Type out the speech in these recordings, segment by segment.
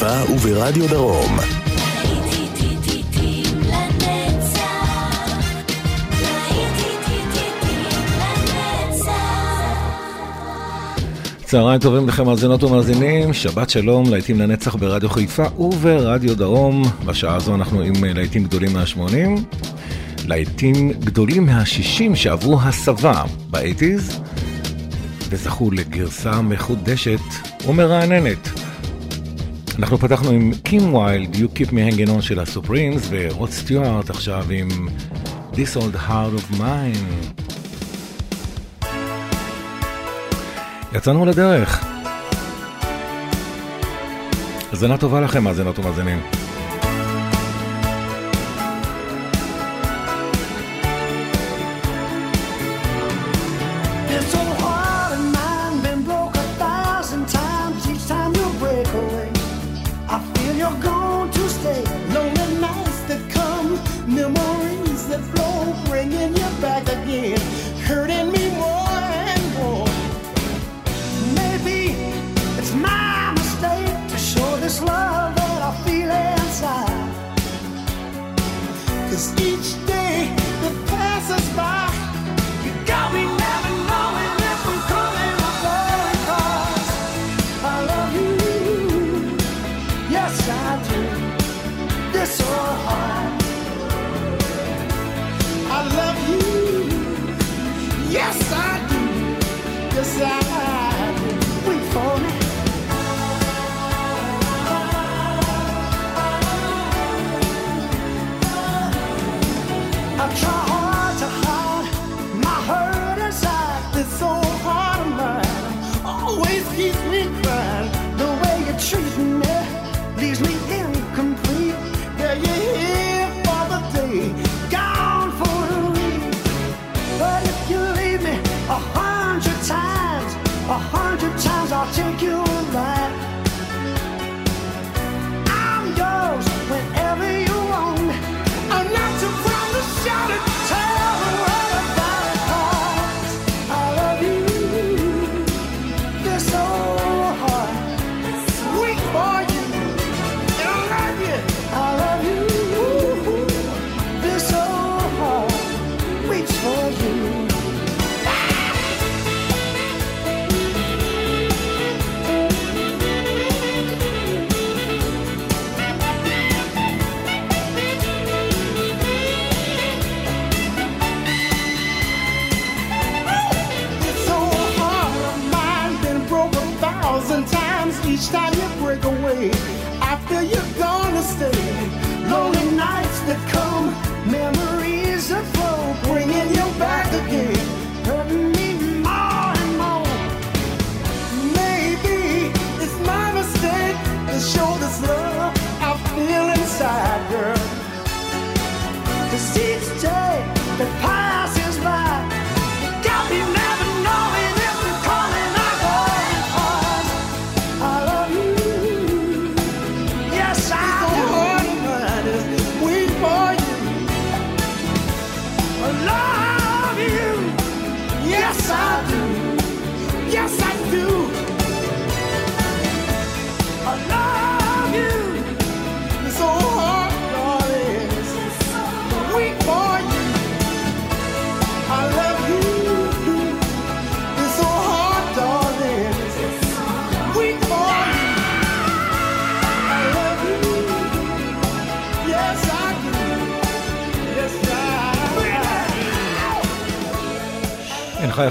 ברדיו חיפה וברדיו דרום. צהריים טובים לכם מאזינות ומאזינים, שבת שלום, להיטים לנצח ברדיו חיפה וברדיו דרום. בשעה הזו אנחנו עם להיטים גדולים מה-80, להיטים גדולים מה-60 שעברו הסבה באייטיז, וזכו לגרסה מחודשת ומרעננת. אנחנו פתחנו עם קים ויילד, You Keep Me Hanging On של הסופרימס, ורוד סטיוארט עכשיו עם This Old Heart of Mine. יצאנו לדרך. האזנה טובה לכם, מאזינות ומאזינים.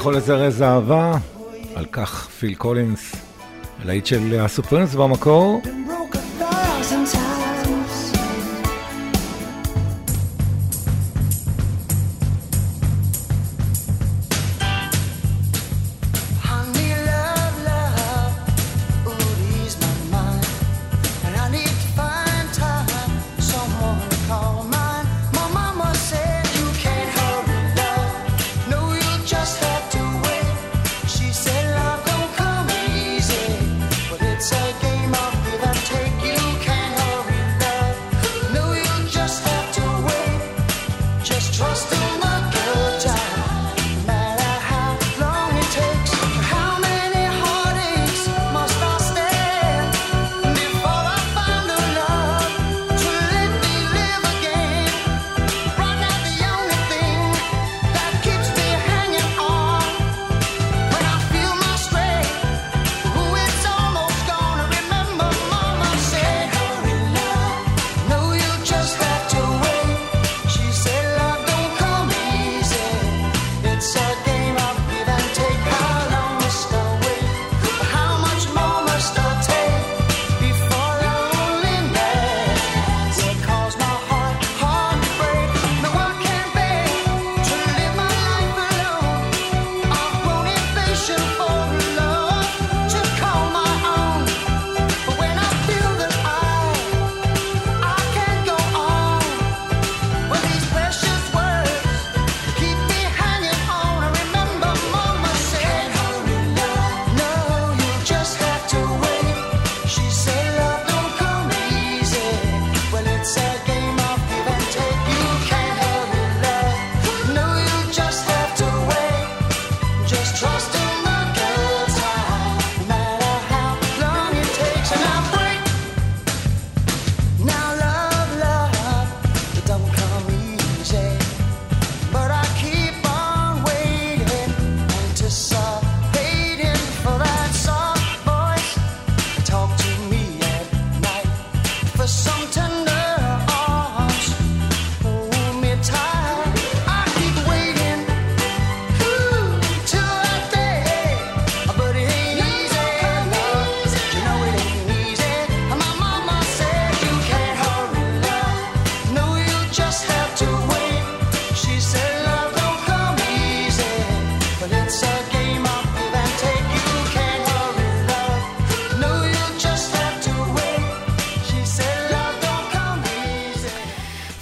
יכול לזרז אהבה, על כך פיל קולינס, הלהיט של הסופרנס במקור.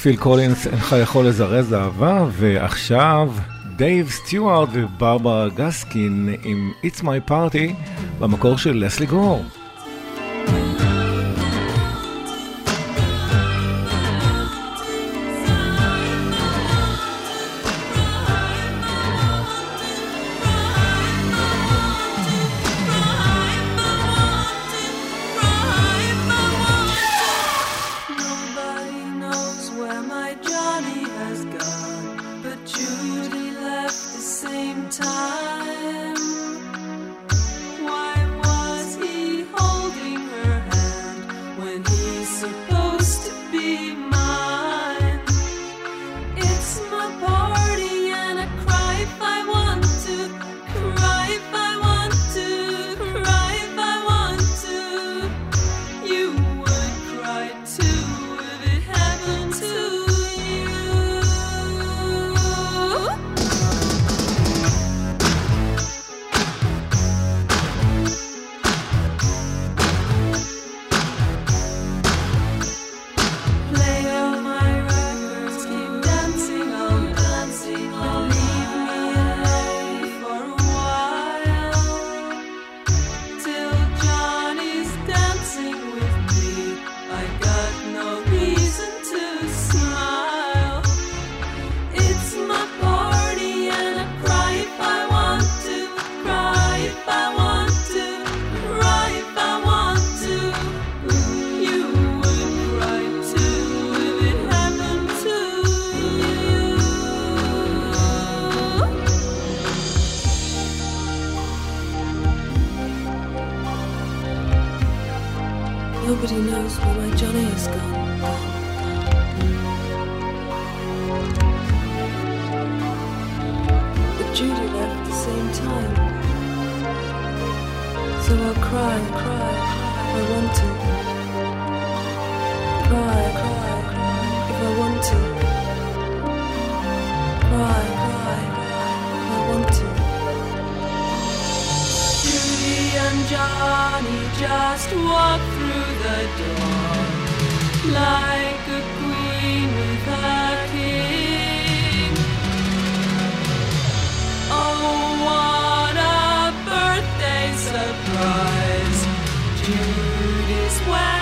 פיל קולינס, אינך יכול לזרז אהבה, ועכשיו דייב סטיוארט וברברה גסקין עם It's My Party במקור של לסלי גור. supposed to be just walked through the door like a queen with a king. Oh, what a birthday surprise! Judy's wedding.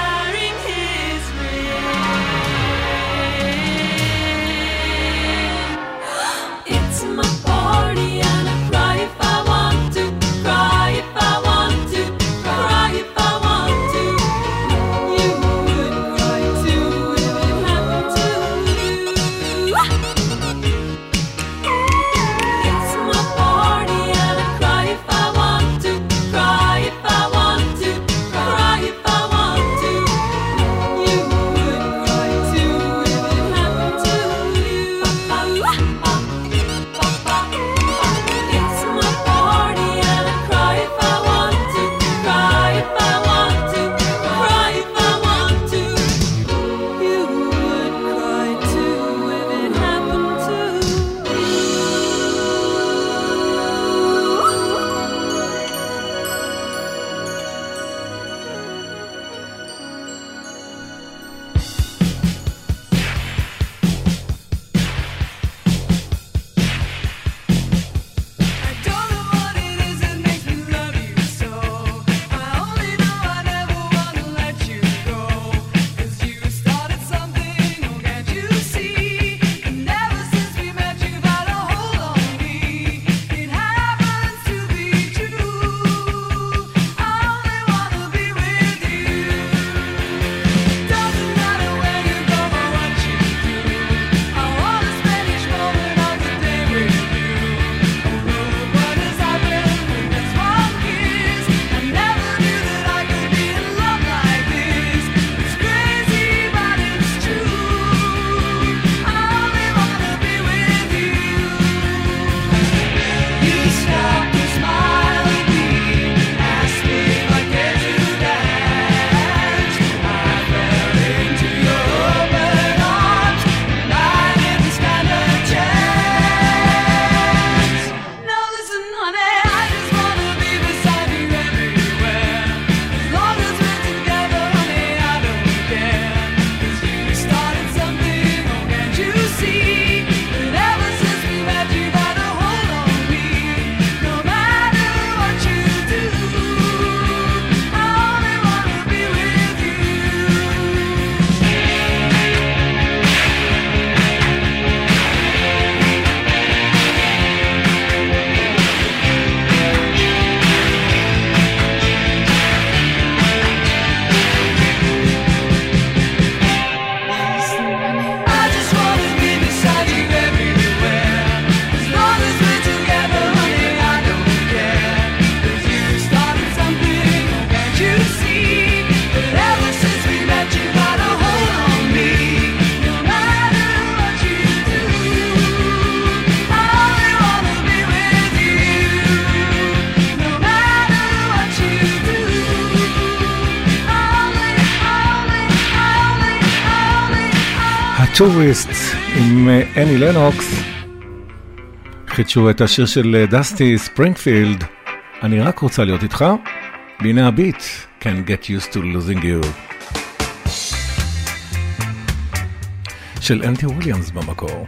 טוריסטס עם אנני לנוקס. חידשו את השיר של דסטי ספרינגפילד, אני רק רוצה להיות איתך, והנה הביט, can get used to losing you. של אנדי וויליאמס במקור.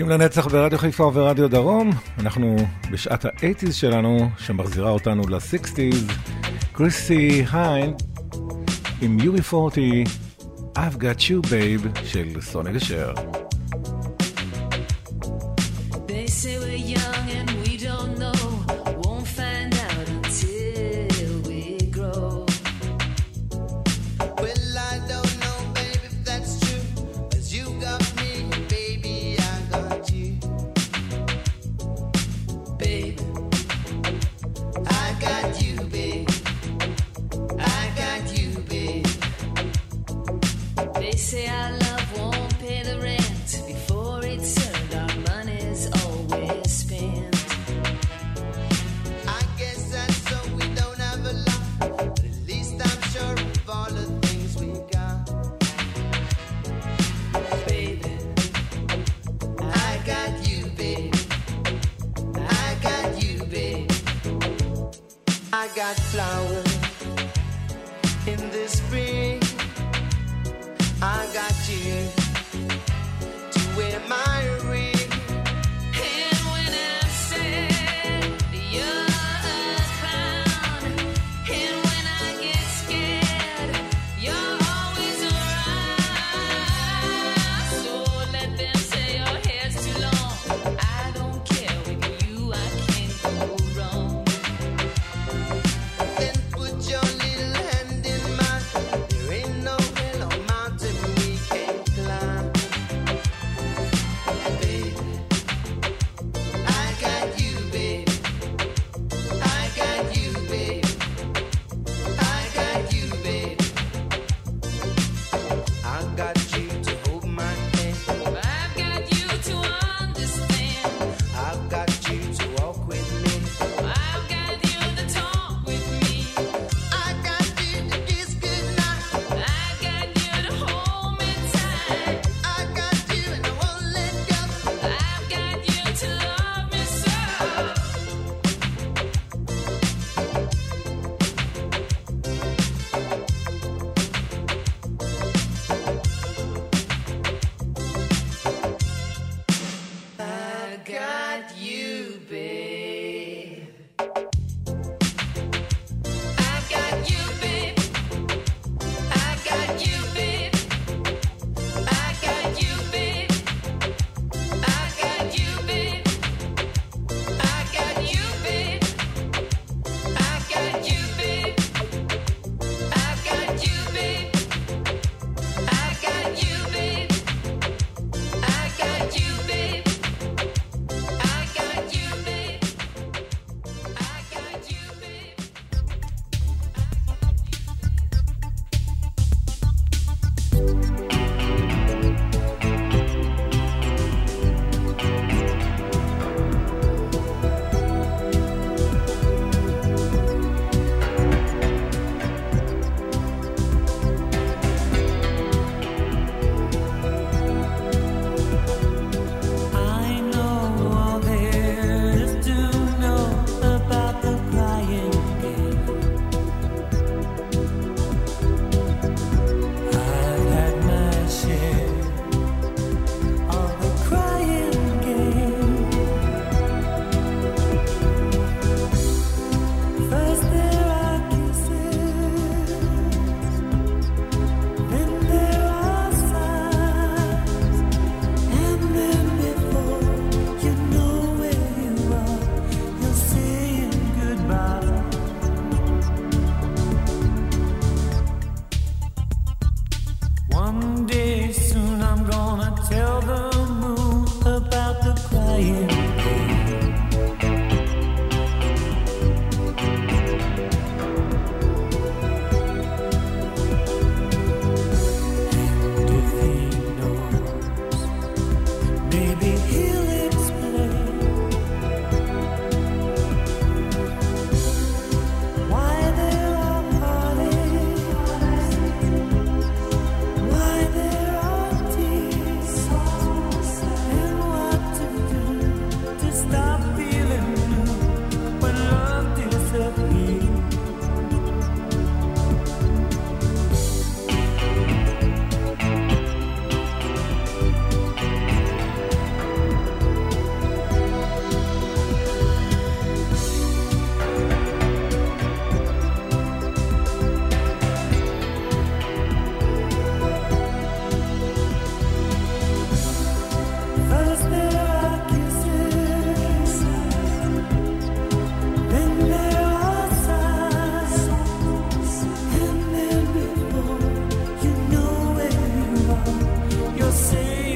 להיטים לנצח ברדיו חיפה וברדיו דרום, אנחנו בשעת האייטיז שלנו, שמחזירה אותנו לסיקסטיז, קריסי היין עם UB40, I've got you babe של סוני גשר. say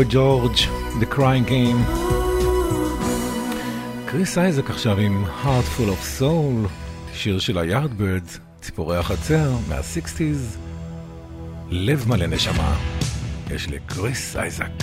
בוי ג'ורג', The Crying Game. קריס אייזק עכשיו עם Heart Full of Soul, שיר של היארדברד, ציפורי החצר, מה-60's, לב מלא נשמה, יש לקריס אייזק.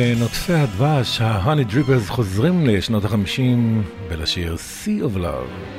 ונוטפי הדבש, ההוני דריפרס חוזרים לשנות החמישים ולשיר Sea of Love.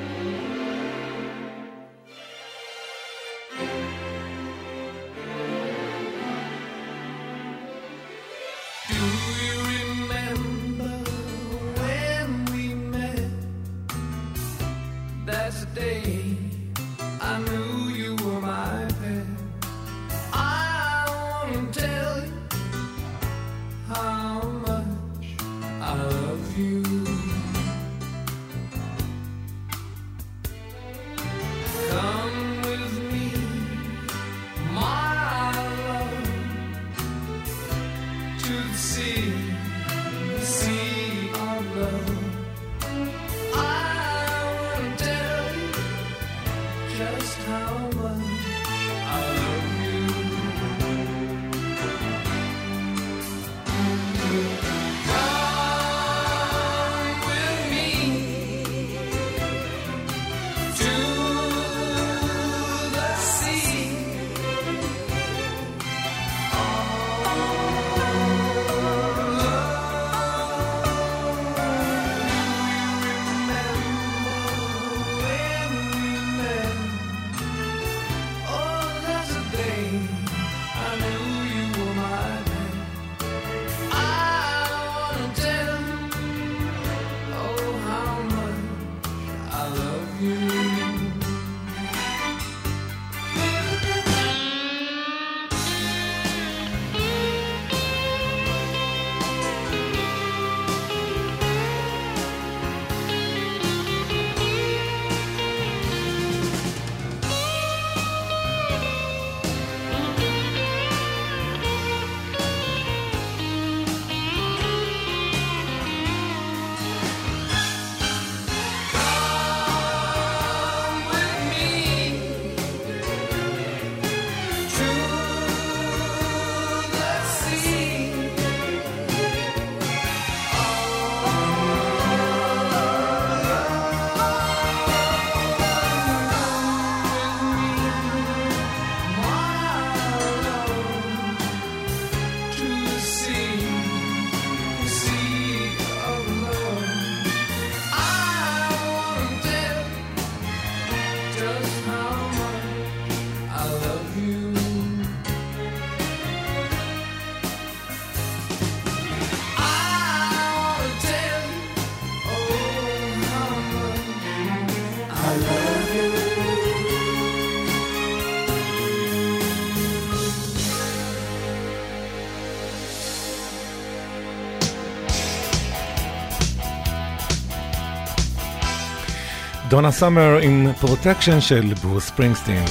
דונה סאמר עם Protection של ברוס ספרינגסטין.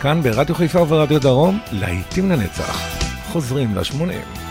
כאן ברדיו חיפה וברדיו דרום, להיטים לנצח. חוזרים לשמונים.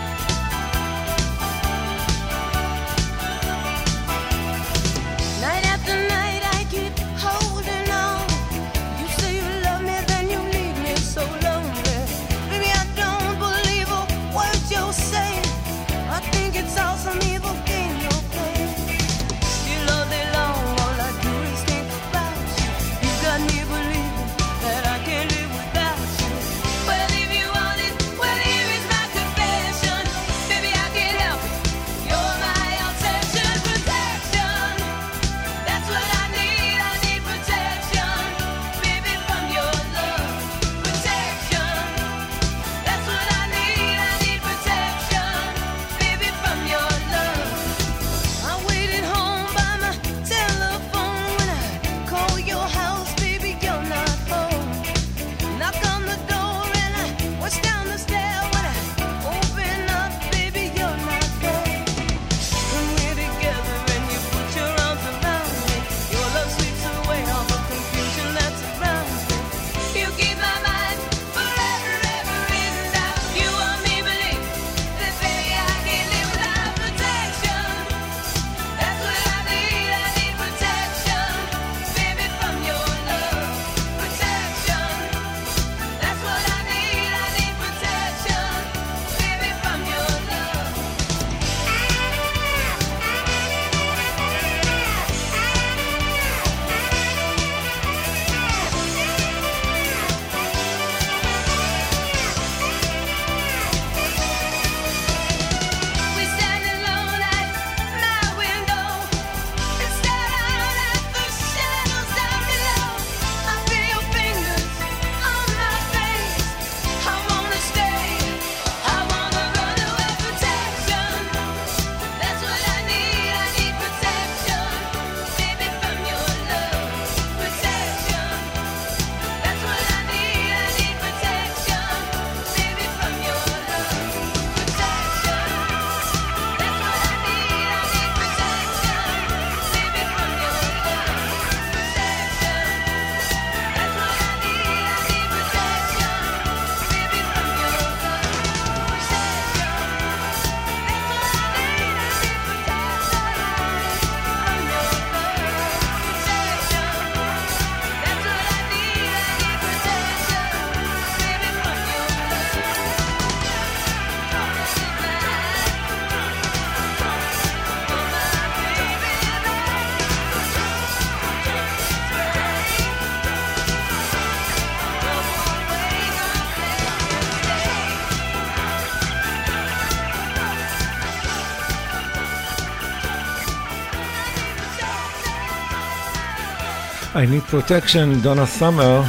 I Need Protection, דונה סאמר,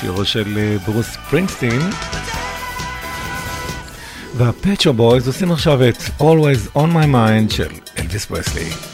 שירו של אה, ברוס ספרינגסטין. והפט שופ בויז עושים עכשיו את Always On My Mind של אלוויס פרסלי.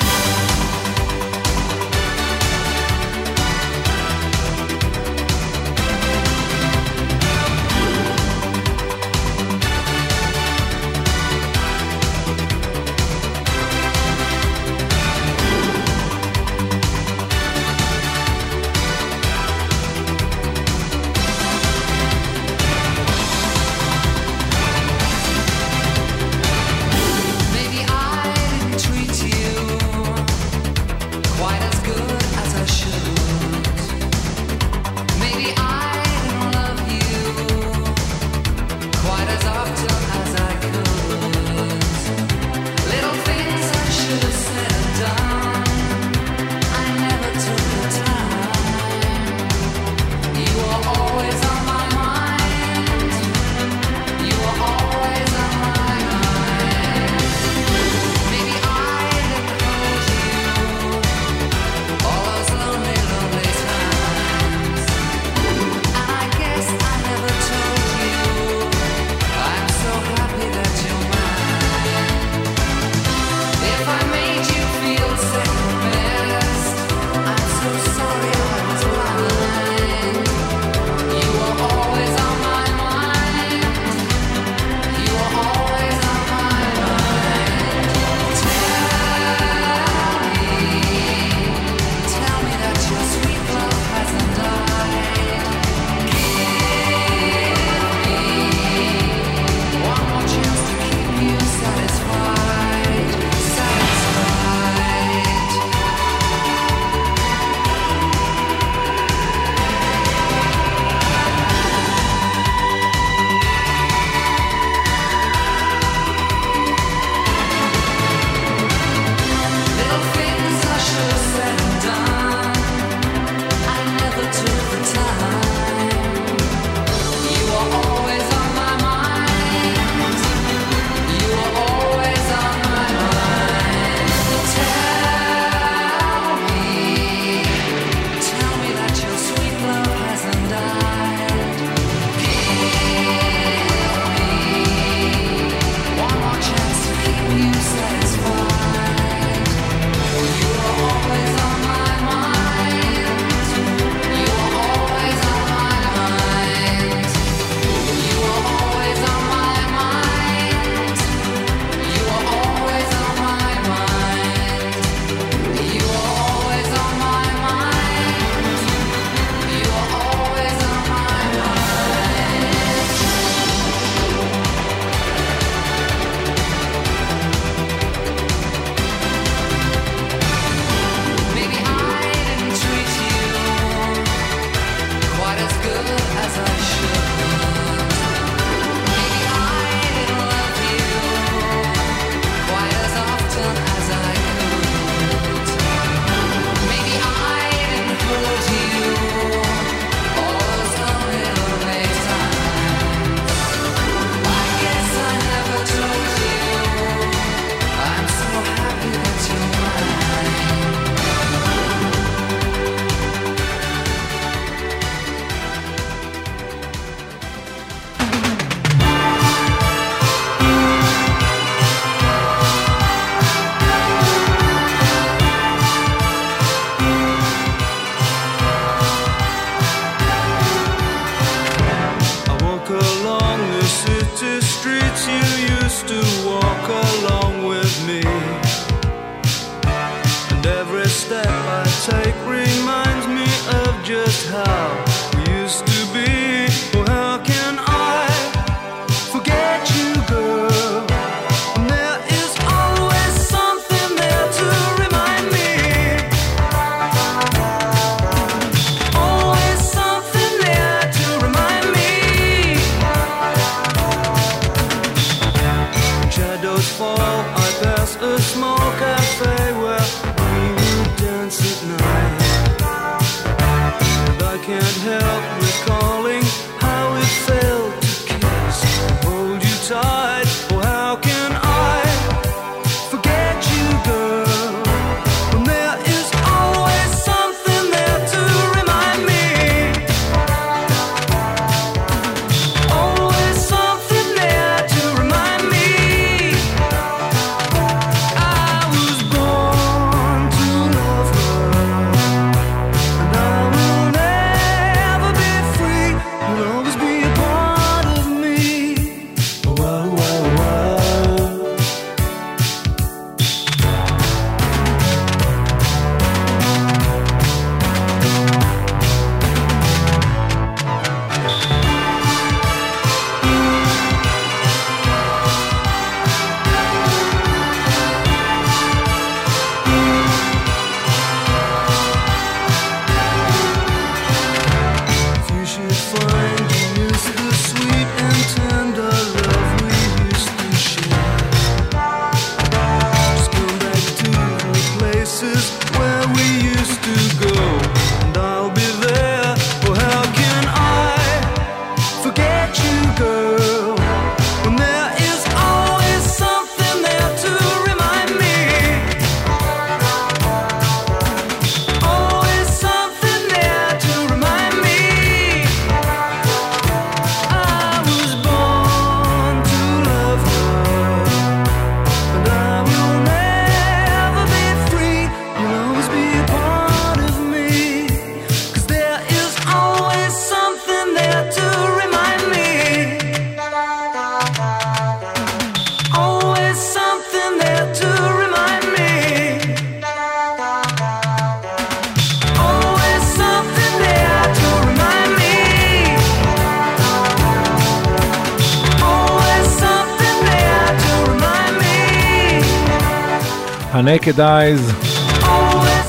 ה-Naked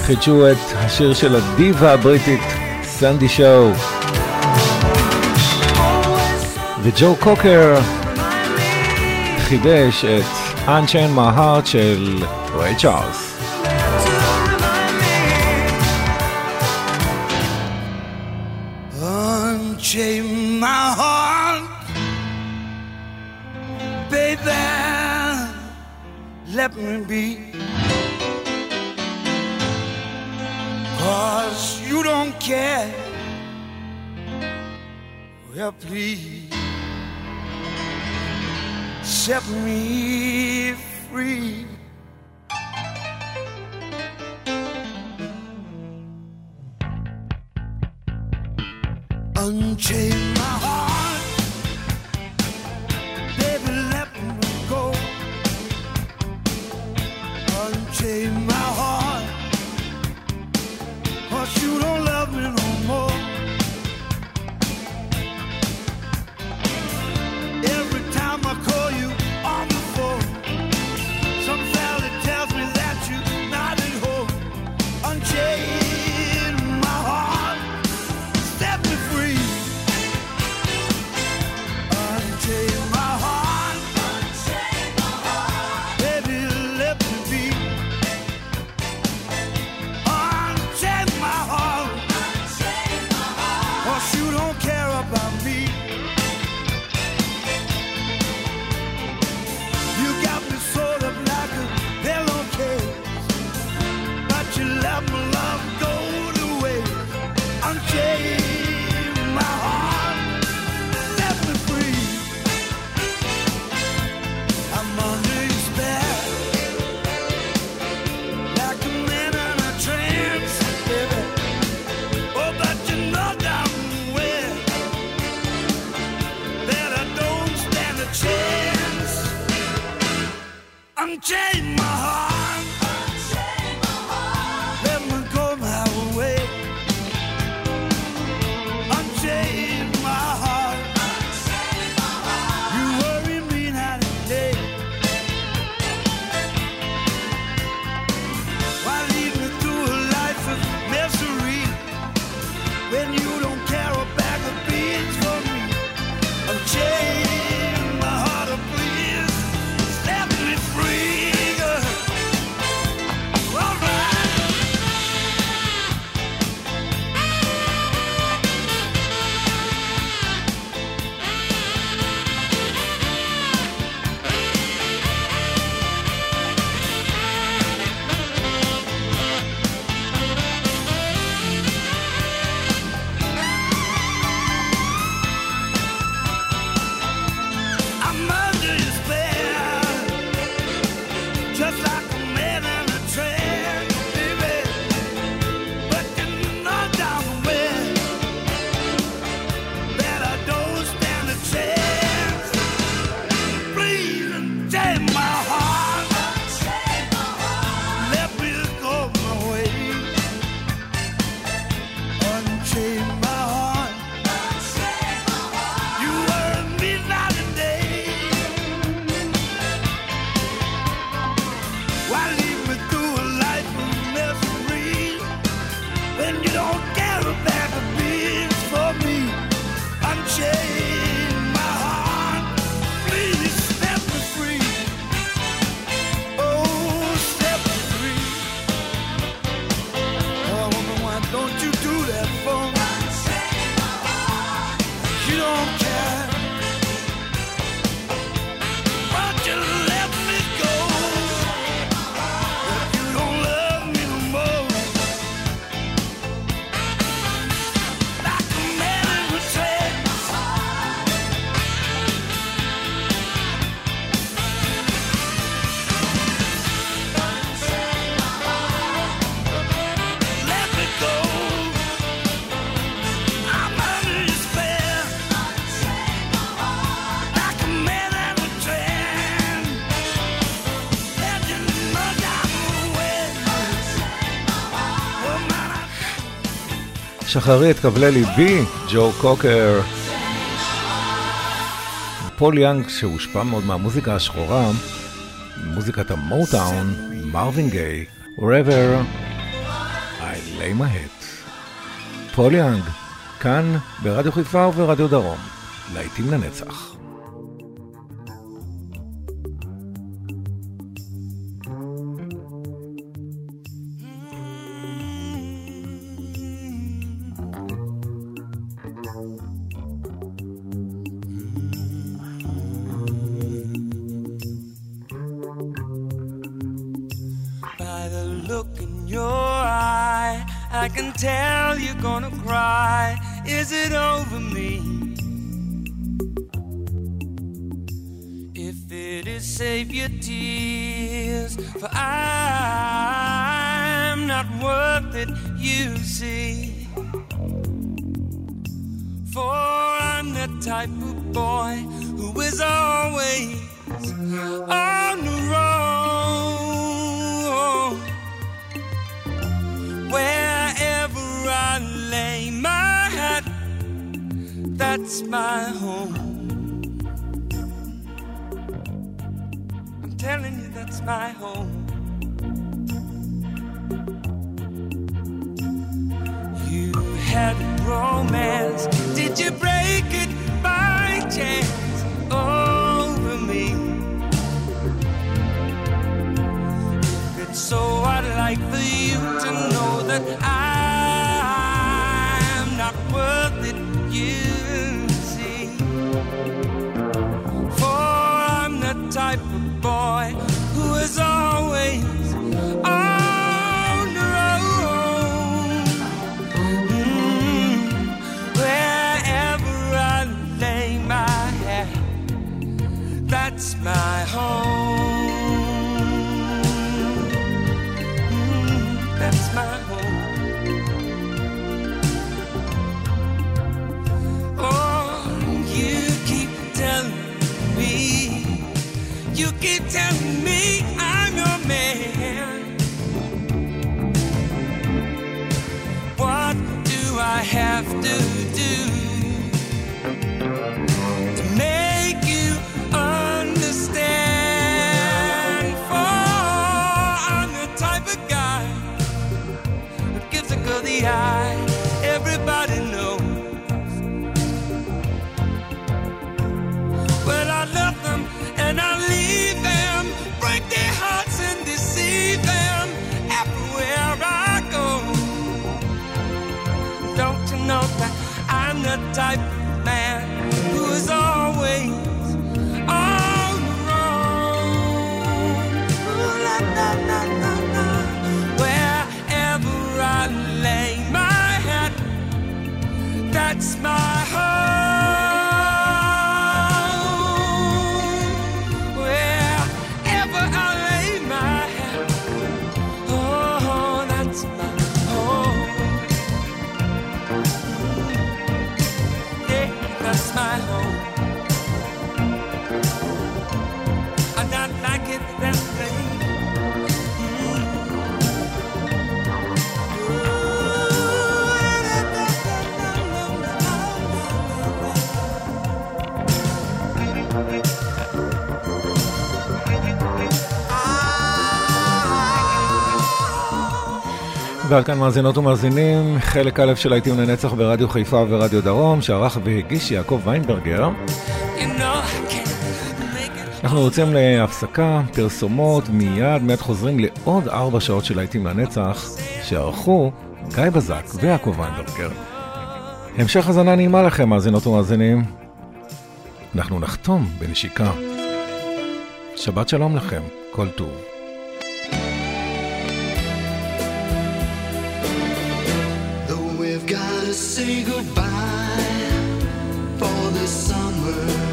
חידשו את השיר של הדיבה הבריטית, סנדי שואו. וג'ו קוקר חידש את Unchain My Heart של רי צ'ארלס. please set me שחררי את כבלי ליבי, ג'ו קוקר. פול יאנג, שהושפע מאוד מהמוזיקה השחורה, מוזיקת המוטאון, מרווין גיי, Wherever I lay my hat. פול יאנג, כאן ברדיו חיפה וברדיו דרום, להיטים לנצח. So I'd like for you to know that I ועד כאן מאזינות ומאזינים, חלק א' של להיטים לנצח ברדיו חיפה ורדיו דרום, שערך והגיש יעקב ויינברגר. אנחנו יוצאים להפסקה, פרסומות, מיד מיד חוזרים לעוד ארבע שעות של להיטים לנצח, שערכו גיא בזק ויעקב ויינברגר. המשך הזנה נעימה לכם, מאזינות ומאזינים. אנחנו נחתום בנשיקה. שבת שלום לכם, כל טוב. Say goodbye for the summer.